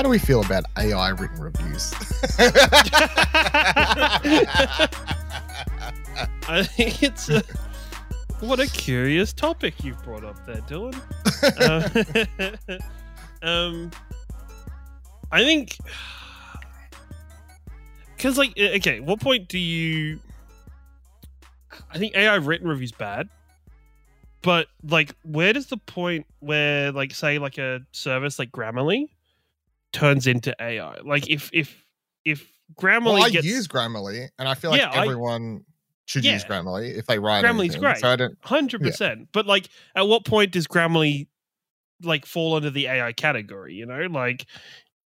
How do we feel about AI written reviews? I think it's a what a curious topic you've brought up there, Dylan. Uh, um, I think because like okay, what point do you? I think AI written reviews bad, but like, where does the point where like say like a service like Grammarly turns into AI? Like if if if Grammarly well, I gets use Grammarly, and I feel like Yeah, I- everyone should Yeah. use Grammarly if they write. Grammarly's anything. great. So I don't. hundred percent. But like, at what point does Grammarly like fall under the AI category? You know, like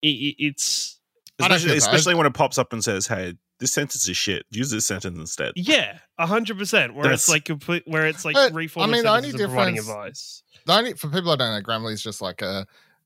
it, it, it's Especially, especially when it pops up and says, "Hey, this sentence is shit. Use this sentence instead." yeah, hundred percent. Where it's like complete, where it's like But, reforming I mean, the only sentences and providing difference- advice. The only for people I don't know, Grammarly is just like a.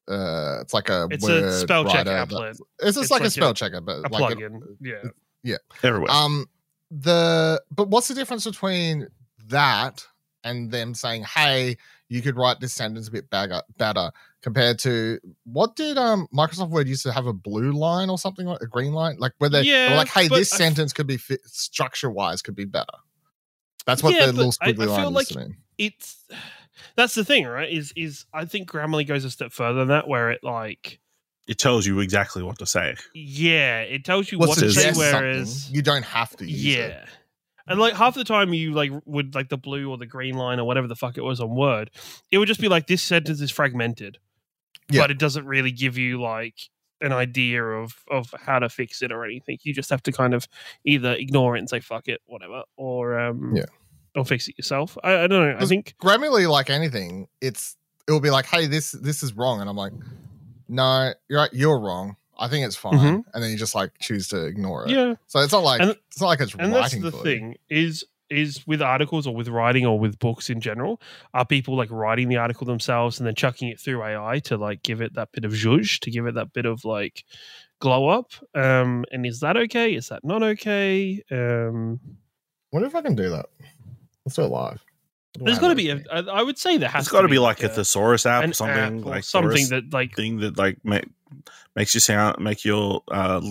Uh, it's like a It's word a spell check writer applet, that- It's just It's like, like a spell a- checker, but a like it- plugin. yeah, Everywhere. Um, the but what's the difference between that and them saying, "Hey, you could write this sentence a bit bagger, better," compared to what did um Microsoft Word used to have a blue line or something like a green line, like where they, they were like, "Hey, this I f- sentence could be fit, structure wise could be better." That's what Yeah, the but little I- I squiggly feel line like used to mean. it's that's the thing, right? Is is I think Grammarly goes a step further than that, where it like it tells you exactly what to say. yeah, it tells you Well, what to say, suggest whereas you don't have to use yeah. it. And like half the time you like would like the blue or the green line or whatever the fuck it was on Word, it would just be like this sentence is fragmented. Yeah. But it doesn't really give you like an idea of of how to fix it or anything. You just have to kind of either ignore it and say fuck it, whatever, or um Yeah. Or fix it yourself. I, I don't know. I think Grammarly, like anything, it's it will be like, "Hey, this this is wrong," and I'm like, "No, you're right, you're wrong. I think it's fine," Mhm. and then you just like choose to ignore it. yeah. So it's not like And- it's not like it's and that's writing the for you. thing is is with articles or with writing or with books in general are people like writing the article themselves and then chucking it through ai to like give it that bit of zhuzh to give it that bit of like glow up um and is that okay is that not okay um Wonder if I can do that. Let's do it live. What do I there's have got to be a, here? I I would say there has It's got to be like a a- thesaurus app or something app or like something that like thing that like ma- makes you sound make your uh,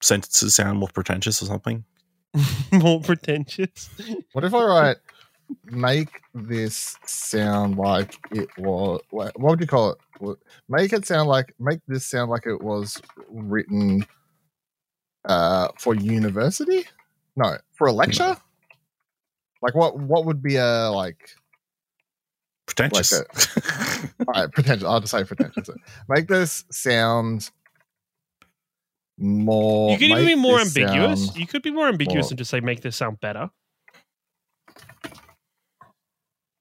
sentences sound more pretentious or something. more pretentious What if I write make this sound like it was what what would you call it? Make it sound like make this sound like it was written uh for university? No, for a lecture? Like what what would be a like Pretentious. all right, pretentious. I'll just say pretentious. Make this sound more. you could even be more ambiguous you could be more ambiguous more- and just say make this sound better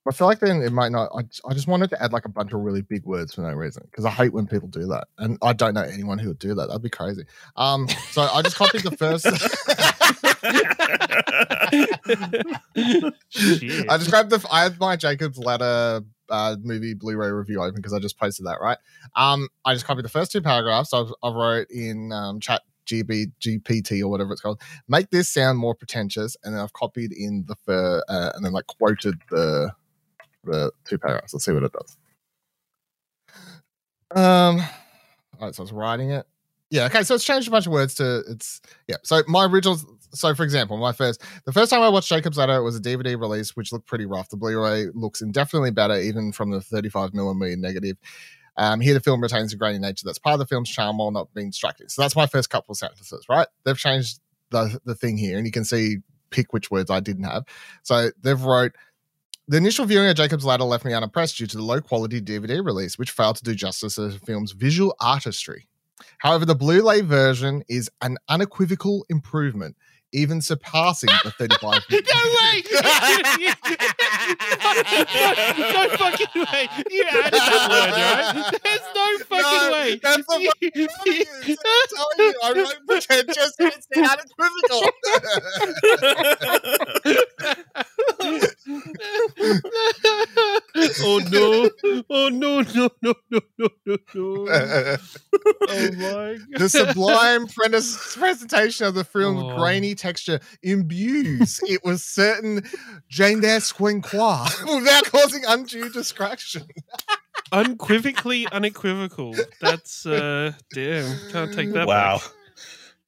I feel like then it might not. I, I just wanted to add like a bunch of really big words for no reason because I hate when people do that, and I don't know anyone who would do that. That'd be crazy. Um, so I just copied the first. I just grabbed the. I had my Jacob's Ladder uh, movie Blu-ray review open because I just posted that right. Um, I just copied the first two paragraphs. I've, I wrote in um, Chat GB GPT or whatever it's called. Make this sound more pretentious, and then I've copied in the fir, uh, and then like quoted the the two paragraphs. Let's see what it does. Um, all right, so I was writing it. Yeah, okay, so it's changed a bunch of words to it's yeah. So my original, so for example, my first the first time I watched Jacob's Ladder, it was a DVD release, which looked pretty rough. The Blu-ray looks indefinitely better, even from the 35 millimeter negative. Um, here, the film retains the grainy nature that's part of the film's charm while not being distracting. So that's my first couple sentences, right? They've changed the the thing here, and you can see pick which words I didn't have. So they've wrote. The initial viewing of Jacob's Ladder left me unimpressed due to the low quality DVD release, which failed to do justice to the film's visual artistry. However, the Blu ray version is an unequivocal improvement, even surpassing the 35. no way! no, no fucking way! You added that word, right? There's no fucking No, way. that's the You- I'm telling you, I wrote pretentious and it's unequivocal. oh no! Oh no! No! No! No! No! No! no. Oh my god! the sublime pres- presentation of the film's Oh. grainy texture imbues it with certain je ne without causing undue distraction. Unequivocally unequivocal. That's uh damn. Can't take that. wow. Back.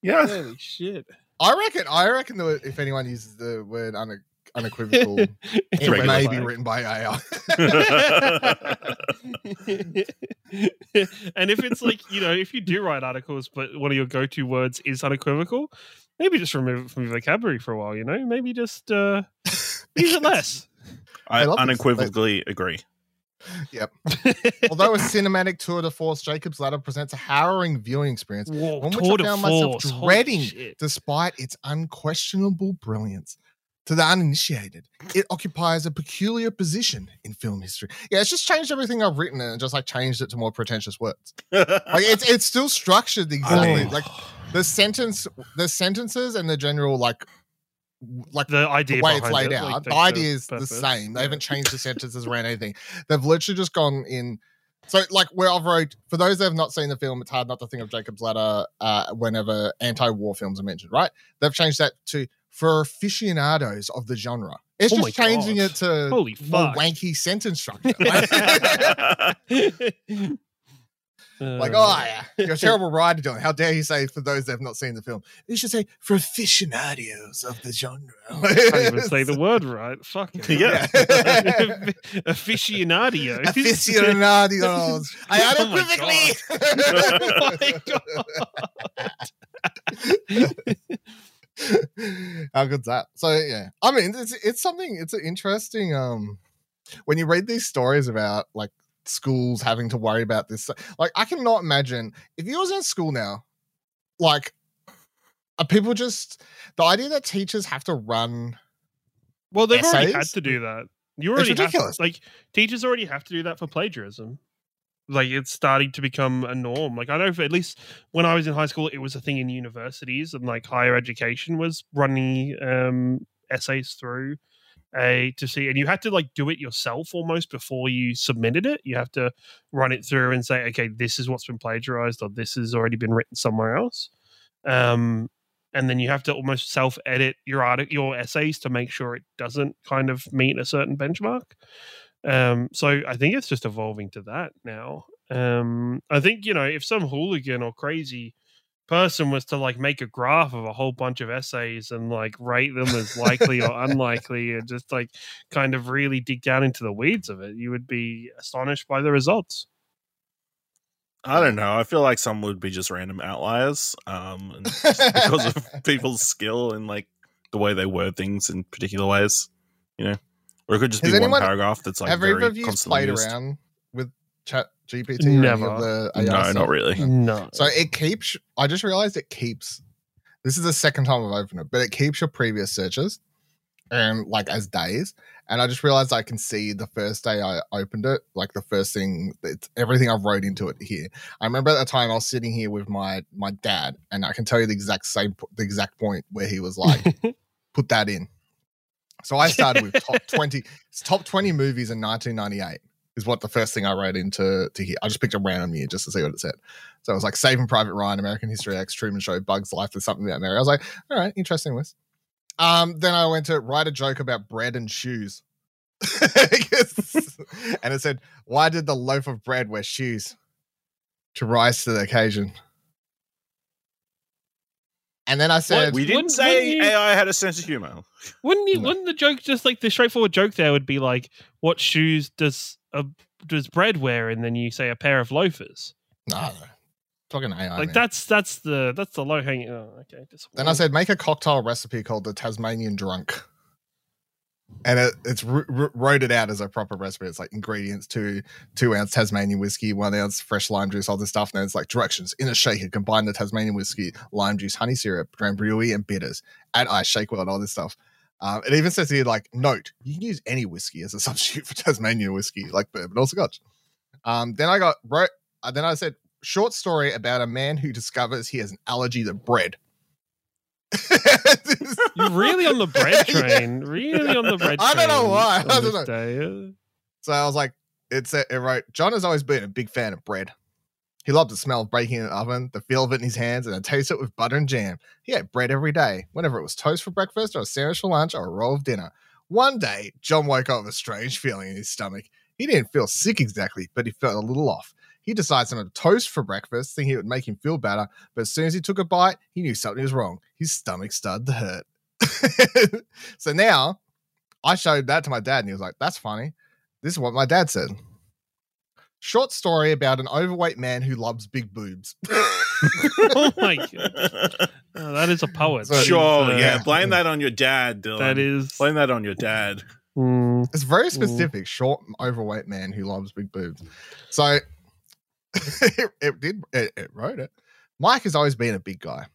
Yeah. Holy shit. I reckon. I reckon that if anyone uses the word une- unequivocal, it may be written by AI. and if it's like you know, if you do write articles, but one of your go-to words is unequivocal, maybe just remove it from your vocabulary for a while. You know, maybe just uh, use it less. I, love this. unequivocally agree. Although a cinematic tour de force, Jacob's Ladder presents a harrowing viewing experience, Whoa, One which I found myself force. Holy dreading. despite its unquestionable brilliance. To the uninitiated, it occupies a peculiar position in film history. Yeah, it's just changed everything I've written and just like changed it to more pretentious words. Like it's it's still structured exactly Oh. like the sentence, the sentences, and the general like w- like the idea the way it's laid it, out. like, the the idea is the same. They Yeah. haven't changed the sentences around anything. They've literally just gone in. So, like, where I've wrote for those that have not seen the film, it's hard not to think of Jacob's Ladder uh, whenever anti-war films are mentioned. Right? They've changed that to for aficionados of the genre. It's Oh just changing God. it to Holy more fuck. wanky sentence structure. like, Uh, oh yeah, you're a terrible writer, John. How dare you say for those that have not seen the film? You should say for aficionados of the genre. I can't even say the word right. Fuck it. Yeah. Aficionadio. aficionados. I Oh my unequivocally. How good's that? So yeah, I mean, it's it's something. It's an interesting. Um, when you read these stories about like schools having to worry about this, like I cannot imagine if you was in school now, like, are people just the idea that teachers have to run Well, they've already had to do that. You already to, ridiculous. like teachers already have to do that for plagiarism. Like it's starting to become a norm. Like I know for at least when I was in high school, it was a thing in universities and like higher education was running um, essays through a to see, and you had to like do it yourself almost before you submitted it. You have to run it through and say, okay, this is what's been plagiarized, or this has already been written somewhere else. Um, and then you have to almost self edit your art your essays to make sure it doesn't kind of meet a certain benchmark um so i think it's just evolving to that now um i think you know if some hooligan or crazy person was to like make a graph of a whole bunch of essays and like rate them as likely or unlikely and just like kind of really dig down into the weeds of it you would be astonished by the results I don't know. I feel like some would be just random outliers, um, and just because of people's skill and like the way they word things in particular ways, you know. Or it could just Has be one paragraph that's like have very either of you constantly played used. around with Chat GPT? Never. the No, stuff? not really. no So it keeps. I just realized it keeps. This is the second time I've opened it, but it keeps your previous searches, and like as days. And I just realized I can see the first day I opened it, like the first thing, it's everything I've wrote into it here. I remember at the time I was sitting here with my my dad, and I can tell you the exact same, the exact point where he was like, "Put that in." So I started with top twenty, top twenty movies in 1998 is what the first thing I wrote into to here. I just picked a random year just to see what it said. So it was like Saving Private Ryan, American History X, Truman Show, Bugs Life. There's something about Mary. I was like, all right, interesting list. Um, then I went to write a joke about bread and shoes. and it said, Why did the loaf of bread wear shoes? To rise to the occasion. And then I said, We didn't Wouldn't- say you- AI had a sense of humor. Wouldn't you? No. Wouldn't the joke just like the straightforward joke there would be like, "What shoes does a does bread wear?" And then you say a pair of loafers. No, no. Fucking AI. like man. that's that's the that's the low hanging. Oh, okay. Then I said, make a cocktail recipe called the Tasmanian Drunk. And it, it's r- r- wrote it out as a proper recipe. It's like ingredients: two two ounce Tasmanian whiskey, one ounce fresh lime juice, all this stuff. And it's like directions in a shaker: combine the Tasmanian whiskey, lime juice, honey syrup, Drambuie, and bitters. Add ice, shake well, and all this stuff. Um, it even says here, like, note: you can use any whiskey as a substitute for Tasmanian whiskey, like bourbon or scotch. Um, then I got wrote. Uh, then I said, short story about a man who discovers he has an allergy to bread. Really on the bread train. Really on the bread. I don't know why. I don't know. day. So I was like, it's it wrote, John has always been a big fan of bread. He loved the smell of baking in an oven, the feel of it in his hands, and the taste of it with butter and jam. He ate bread every day, whenever it was toast for breakfast or a sandwich for lunch or a roll of dinner. One day, John woke up with a strange feeling in his stomach. He didn't feel sick exactly, but he felt a little off. He decides on a toast for breakfast, thinking it would make him feel better. But as soon as he took a bite, he knew something was wrong. His stomach started to hurt. so now I showed that to my dad, and he was like, That's funny. This is what my dad said. Short story about an overweight man who loves big boobs. oh my god, oh, that is a poet. So- sure, uh, yeah. Blame that on your dad, Dylan. That is. Blame that on your dad. Mm, It's very Ooh. specific. Short, overweight man who loves big boobs. So it, it did. It, it wrote it. Mike has always been a big guy.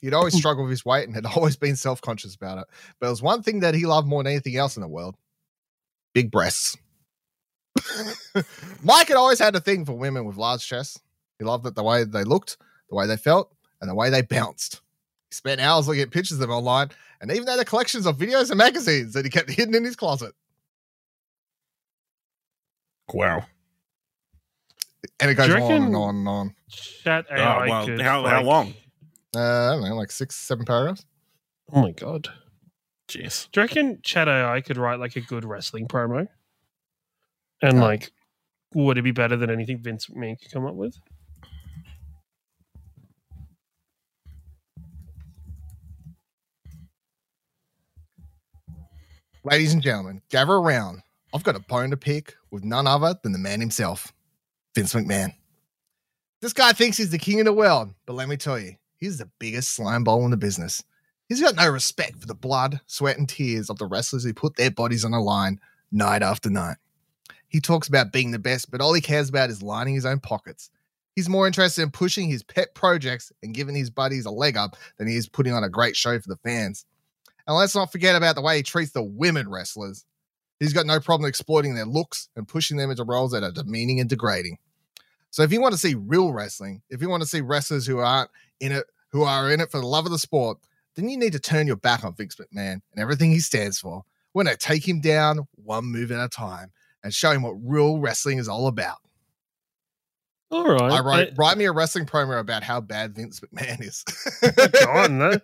He'd always mm. struggled with his weight and had always been self conscious about it. But there was one thing that he loved more than anything else in the world: big breasts. Mike had always had a thing for women with large chests. He loved it the way they looked, the way they felt, and the way they bounced. He spent hours looking at pictures of them online and even had a collections of videos and magazines that he kept hidden in his closet. Wow. And it goes Do on and on and on. chat Oh, AI well, could, how, how long? Uh, I don't know, like six, seven paragraphs. Oh my god. Jeez. Do you reckon Chat AI could write like a good wrestling promo? And No. like, would it be better than anything Vince McMahon could come up with? Ladies and gentlemen, gather around. I've got a bone to pick with none other than the man himself, Vince McMahon. This guy thinks he's the king of the world, but let me tell you, he's the biggest slime in the business. He's got no respect for the blood, sweat, and tears of the wrestlers who put their bodies on the line night after night. He talks about being the best, but all he cares about is lining his own pockets. He's more interested in pushing his pet projects and giving his buddies a leg up than he is putting on a great show for the fans. And let's not forget about the way he treats the women wrestlers. He's got no problem exploiting their looks and pushing them into roles that are demeaning and degrading. So if you want to see real wrestling, if you want to see wrestlers who aren't in it, who are in it for the love of the sport, then you need to turn your back on Vince McMahon and everything he stands for. We're going to take him down one move at a time and show him what real wrestling is all about. All right. I write, write me a wrestling promo about how bad Vince McMahon is. Gone, that-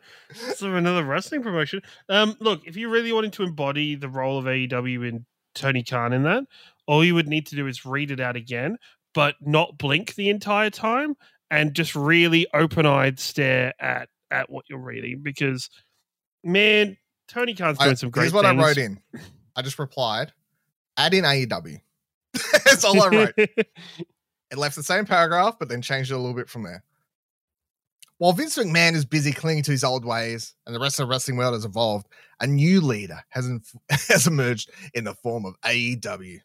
So another wrestling promotion. Um, look, if you really wanted to embody the role of AEW and Tony Khan in that, all you would need to do is read it out again, but not blink the entire time and just really open-eyed stare at at what you're reading because man, Tony Khan's doing I- some great here's what things. I wrote in. I just replied, add in AEW. That's all I wrote. It left the same paragraph, but then changed it a little bit from there. While Vince McMahon is busy clinging to his old ways and the rest of the wrestling world has evolved, a new leader has, inf- has emerged in the form of AEW.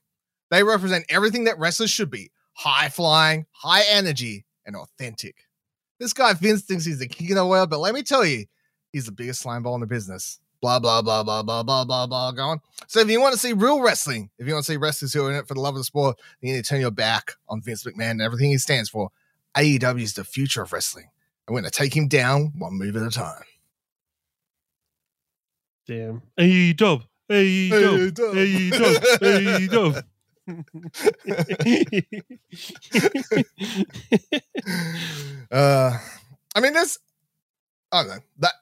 They represent everything that wrestlers should be high flying, high energy, and authentic. This guy Vince thinks he's the king of the world, but let me tell you, he's the biggest slime ball in the business. Blah, blah, blah, blah, blah, blah, blah, blah, going. So if you want to see real wrestling, if you want to see wrestlers who are in it for the love of the sport, you need to turn your back on Vince McMahon and everything he stands for. AEW is the future of wrestling. And we're going to take him down one move at a time. Damn. Hey dub. Hey dub. Hey dub. Hey dub. uh, I mean, there's, I don't know that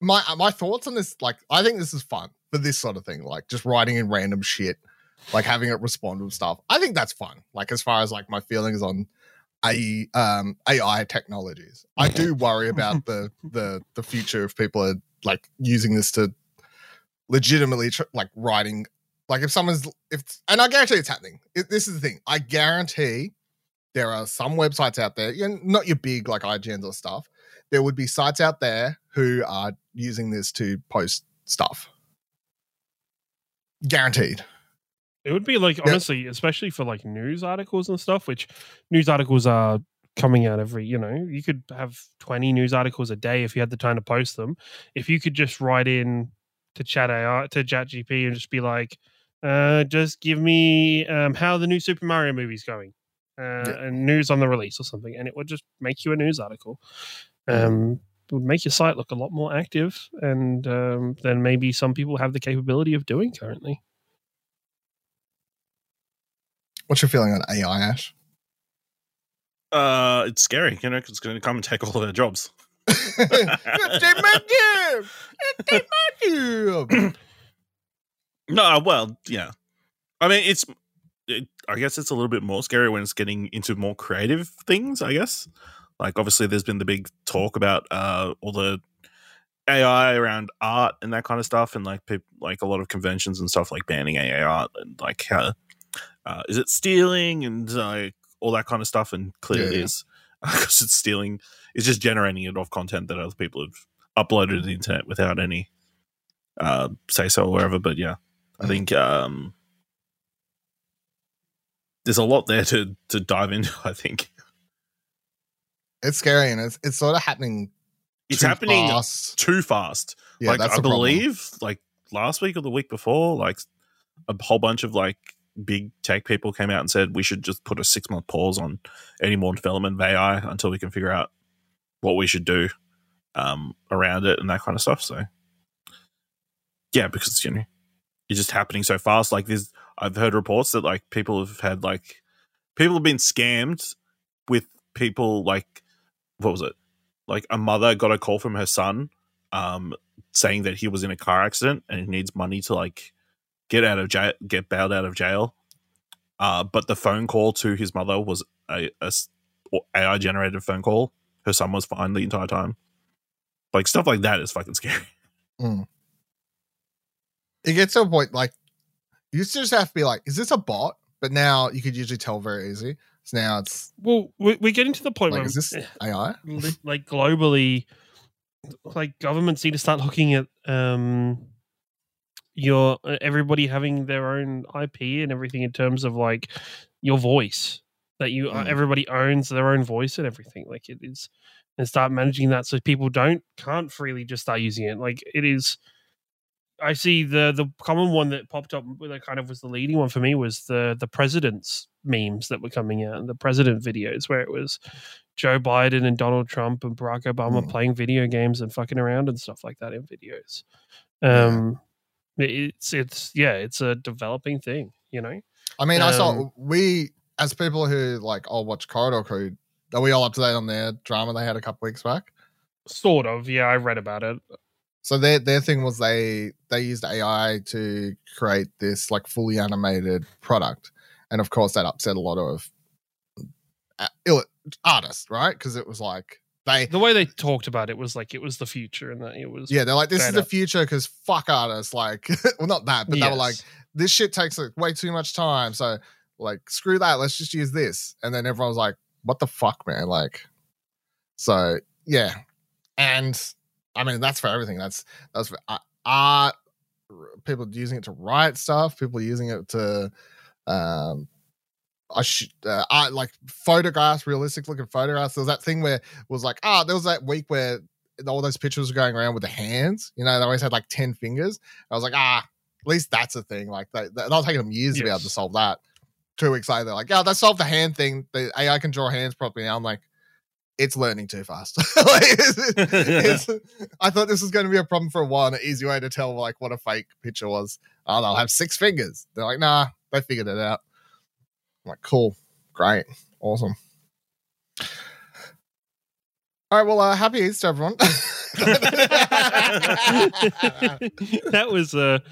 my my thoughts on this. Like, I think this is fun for this sort of thing, like just writing in random shit, like having it respond with stuff. I think that's fun. Like, as far as like my feelings on a um AI technologies, I do worry about the the the future if people are like using this to legitimately tr- like writing. Like, if someone's if and I guarantee it's happening. It, this is the thing. I guarantee there are some websites out there, you know, not your big like IGNs or stuff. There would be sites out there who are using this to post stuff. Guaranteed. It would be like Yeah. honestly, especially for like news articles and stuff, which news articles are coming out every, you know, you could have 20 news articles a day if you had the time to post them. If you could just write in to chat AI to chat GP and just be like, uh, just give me um, how the new Super Mario movie is going. Uh, Yeah. and news on the release or something, and it would just make you a news article. Um, it would make your site look a lot more active, and um, than maybe some people have the capability of doing currently. What's your feeling on AI, Ash? Uh, it's scary, you know, 'cause it's going to come and take all of their jobs. It's Dave Matthew! It's Dave Matthew! No, well, yeah. I mean, it's it, I guess it's a little bit more scary when it's getting into more creative things. I guess, like obviously, there's been the big talk about uh, all the AI around art and that kind of stuff, and like people, like a lot of conventions and stuff like banning AI art and like uh, uh, is it stealing and like all that kind of stuff, and clearly Yeah. is because it's stealing. It's just generating it off content that other people have uploaded to the internet without any uh, say so or whatever. But yeah, I think um, there's a lot there to to dive into. I think It's scary and it's it's sort of happening. it's too happening fast. too fast. Yeah, like that's I the problem. believe, like last week or the week before, like a whole bunch of like big tech people came out and said we should just put a six month pause on any more development of AI until we can figure out what we should do um, around it and that kind of stuff. So yeah, because you know it's just happening so fast. Like there's, I've heard reports that like people have had like people have been scammed with people like what was it? Like a mother got a call from her son um, saying that he was in a car accident and he needs money to like get out of jail, get bailed out of jail. Uh, but the phone call to his mother was a AI generated phone call. Her son was fine the entire time. Like stuff like that is fucking scary. It gets to a point like you used to just have to be like, is this a bot? But now you could usually tell very easy. So now it's Well, we- we're getting to the point like, where is this AI? like globally like governments need to start looking at um your everybody having their own ip and everything in terms of like your voice that you Mm. everybody owns their own voice and everything like it is and start managing that so people don't can't freely just start using it like it is i see the the common one that popped up that kind of was the leading one for me was the the president's memes that were coming out and the president videos where it was Joe Biden and Donald Trump and Barack Obama Mm. playing video games and fucking around and stuff like that in videos. Um, it's it's yeah, it's a developing thing, you know. I mean, I saw Um, we as people who like all watch Corridor Crew. Are we all up to date on their drama they had a couple weeks back? Sort of, yeah. I read about it. So their their thing was they they used AI to create this like fully animated product, and of course that upset a lot of uh, artists, right? Because it was like they The way they talked about it was like it was the future and that it was yeah they're like this is the future because fuck artists like well not that but they were like this shit takes like way too much time so like screw that let's just use this. And then everyone was like what the fuck man? Like so yeah. And i mean that's for everything that's that's for art people using it to write stuff people using it to um I sh- uh, art, like photographs, realistic looking photographs. There was that thing where it was like, ah, there was that week where all those pictures were going around with the hands. You know, they always had like 10 fingers. I was like, ah, at least that's a thing. Like, they, they, will taking them years to be able to solve that. Two weeks later, they're like, yeah, they solved the hand thing. The AI can draw hands properly now. I'm like, it's learning too fast. Like, it's- it's- I thought this was going to be a problem for a while, and an easy way to tell like what a fake picture was. Oh, they'll have six fingers. They're like, nah, they figured it out. I'm like, cool, great, awesome. All right, well, uh, happy Easter, everyone. that was a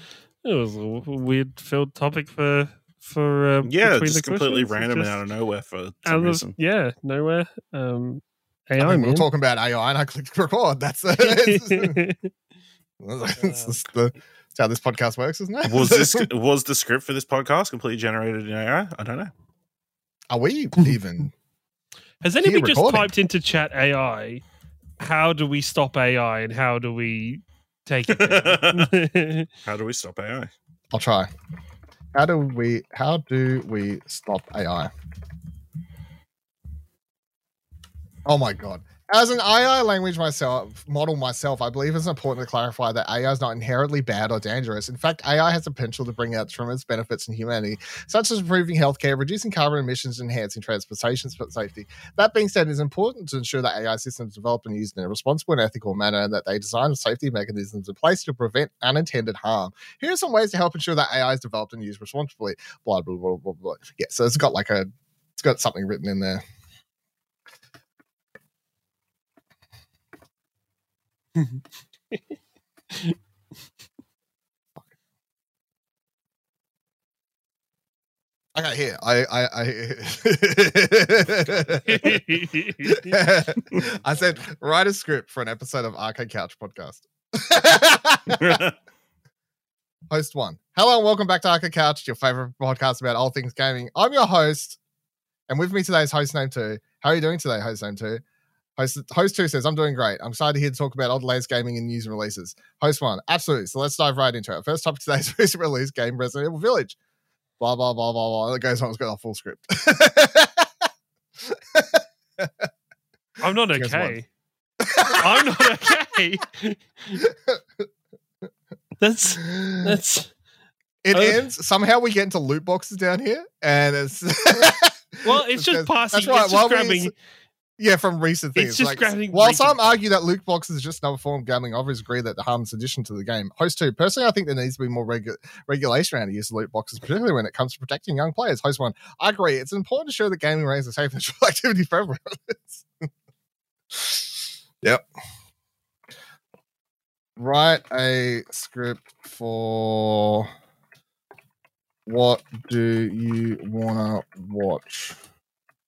it was a weird filled topic for for uh, yeah, just completely questions. random and out of nowhere for out some of- reason. yeah nowhere um I AI mean, We're talking about AI, and I clicked record. That's, it's, it's just the, uh. it's how this podcast works, isn't it? Was this was the script for this podcast completely generated in AI? I don't know. Are we even? Has anybody Here just recording. typed into chat AI? How do we stop AI and how do we take it? How do we stop AI? I'll try. How do we? How do we stop AI? Oh my god! As an AI language myself model myself, I believe it's important to clarify that AI is not inherently bad or dangerous. In fact, AI has the potential to bring out tremendous benefits in humanity, such as improving healthcare, reducing carbon emissions, enhancing transportation safety. That being said, it is important to ensure that AI systems develop and used in a responsible and ethical manner, and that they design safety mechanisms in place to prevent unintended harm. Here are some ways to help ensure that AI is developed and used responsibly. Blah blah blah blah blah. Yeah, so it's got like a, it's got something written in there. Okay, here. I I I, I said write a script for an episode of Arcade Couch podcast. host one. Hello and welcome back to Arcade Couch, your favorite podcast about all things gaming. I'm your host, and with me today is host name two. How are you doing today, host name two? Host, host two says, I'm doing great. I'm excited here to talk about old latest gaming and news and releases. Host one, absolutely. So let's dive right into it. First topic today is recent release game Resident Evil Village. Blah, blah, blah, blah, blah. It goes on, it's got a full script. I'm not okay. I'm not okay. That's that's it Oh. ends. Somehow we get into loot boxes down here, and it's well, it's just passing That's right. It's while just we- grabbing. Yeah, from recent things. It's just like, while recent- some argue that loot boxes is just another form of gambling, others agree that the harmless addition to the game. Host two, personally, I think there needs to be more regu- regulation around the use of loot boxes, particularly when it comes to protecting young players. Host one, I agree. It's important to show that gaming remains a safe and natural activity for everyone. yep. Write a script for what do you want to watch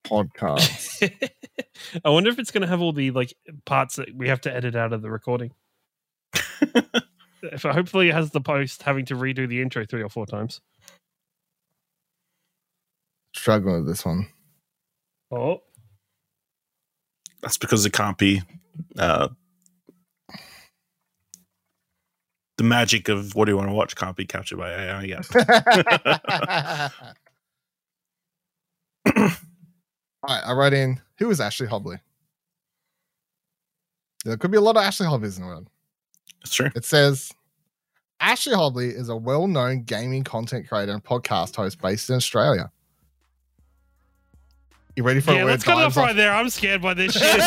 podcast. I wonder if it's going to have all the like parts that we have to edit out of the recording. if hopefully it has the post having to redo the intro three or four times. Struggling with this one. Oh, That's because it can't be uh, the magic of what do you want to watch can't be captured by AI yet. All right, I wrote in who is Ashley Hobley? There could be a lot of Ashley Hobleys in the world. It's true. It says Ashley Hobley is a well known gaming content creator and podcast host based in Australia. You ready for yeah. a word Let's cut it dives off off? right there. I'm scared by this shit.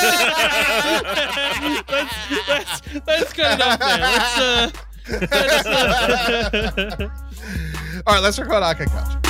let's, let's, let's cut it off there. Let's. Uh, let's uh, All right, let's record Arcade Couch.